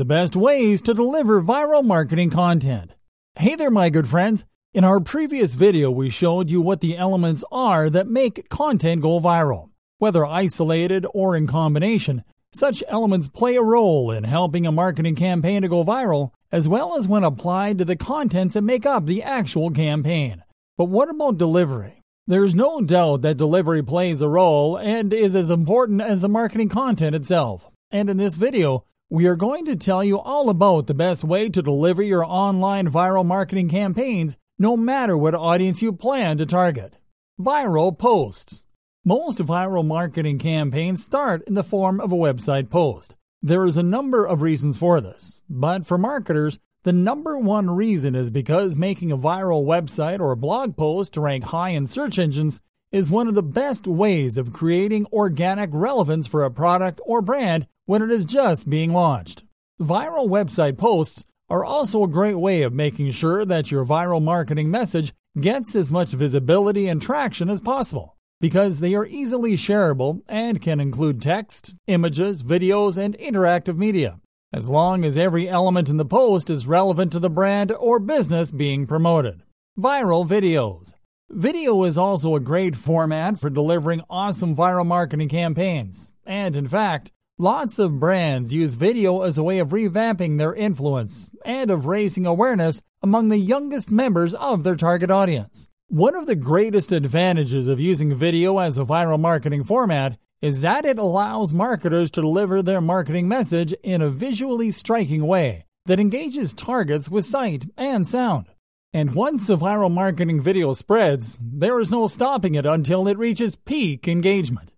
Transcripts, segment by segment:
the best ways to deliver viral marketing content. Hey there, my good friends. In our previous video, we showed you what the elements are that make content go viral. Whether isolated or in combination, such elements play a role in helping a marketing campaign to go viral, as well as when applied to the contents that make up the actual campaign. But what about delivery? There's no doubt that delivery plays a role and is as important as the marketing content itself. And in this video, we are going to tell you all about the best way to deliver your online viral marketing campaigns no matter what audience you plan to target. Viral posts. Most viral marketing campaigns start in the form of a website post. There is a number of reasons for this, but for marketers, the number one reason is because making a viral website or blog post to rank high in search engines is one of the best ways of creating organic relevance for a product or brand when it is just being launched. Viral website posts are also a great way of making sure that your viral marketing message gets as much visibility and traction as possible because they are easily shareable and can include text, images, videos, and interactive media, as long as every element in the post is relevant to the brand or business being promoted. Viral videos. Video is also a great format for delivering awesome viral marketing campaigns, and in fact, Lots of brands use video as a way of revamping their influence and of raising awareness among the youngest members of their target audience. One of the greatest advantages of using video as a viral marketing format is that it allows marketers to deliver their marketing message in a visually striking way that engages targets with sight and sound. And once a viral marketing video spreads, there is no stopping it until it reaches peak engagement.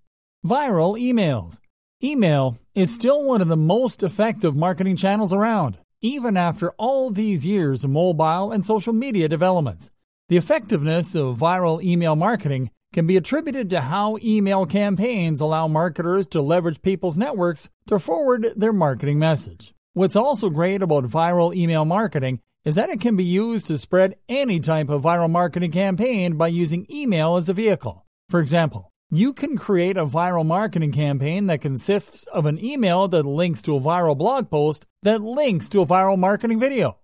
Viral emails. Email is still one of the most effective marketing channels around, even after all these years of mobile and social media developments. The effectiveness of viral email marketing can be attributed to how email campaigns allow marketers to leverage people's networks to forward their marketing message. What's also great about viral email marketing is that it can be used to spread any type of viral marketing campaign by using email as a vehicle. For example, you can create a viral marketing campaign that consists of an email that links to a viral blog post that links to a viral marketing video.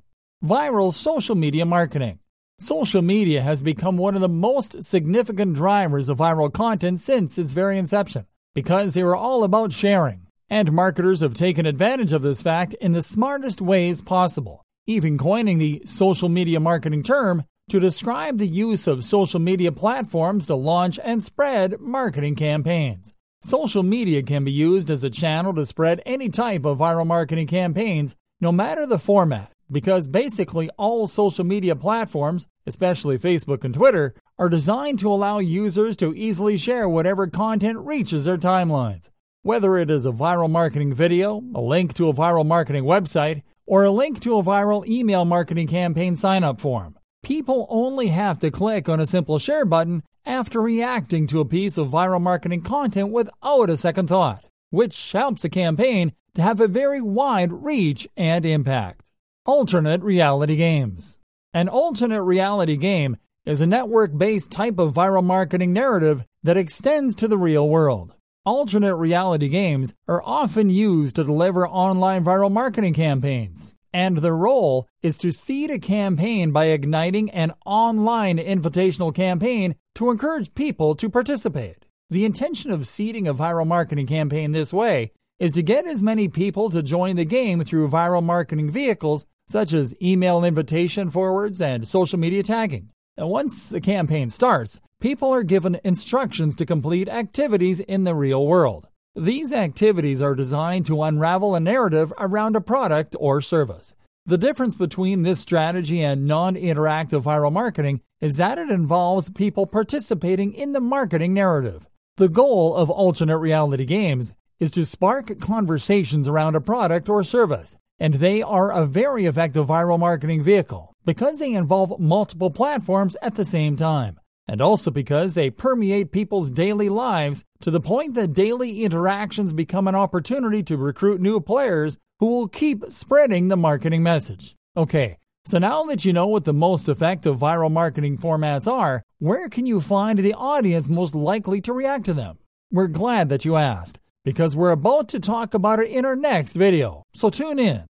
Viral social media marketing. Social media has become one of the most significant drivers of viral content since its very inception because they are all about sharing. And marketers have taken advantage of this fact in the smartest ways possible, even coining the social media marketing term to describe the use of social media platforms to launch and spread marketing campaigns. Social media can be used as a channel to spread any type of viral marketing campaigns, no matter the format, because basically all social media platforms, especially Facebook and Twitter, are designed to allow users to easily share whatever content reaches their timelines. Whether it is a viral marketing video, a link to a viral marketing website, or a link to a viral email marketing campaign sign up form. People only have to click on a simple share button after reacting to a piece of viral marketing content without a second thought, which helps the campaign to have a very wide reach and impact. Alternate reality games. An alternate reality game is a network based type of viral marketing narrative that extends to the real world. Alternate reality games are often used to deliver online viral marketing campaigns and their role is to seed a campaign by igniting an online invitational campaign to encourage people to participate. The intention of seeding a viral marketing campaign this way is to get as many people to join the game through viral marketing vehicles such as email invitation forwards and social media tagging. And once the campaign starts, people are given instructions to complete activities in the real world. These activities are designed to unravel a narrative around a product or service. The difference between this strategy and non interactive viral marketing is that it involves people participating in the marketing narrative. The goal of alternate reality games is to spark conversations around a product or service, and they are a very effective viral marketing vehicle because they involve multiple platforms at the same time and also because they permeate people's daily lives to the point that daily interactions become an opportunity to recruit new players who will keep spreading the marketing message. Okay, so now that you know what the most effective viral marketing formats are, where can you find the audience most likely to react to them? We're glad that you asked, because we're about to talk about it in our next video, so tune in.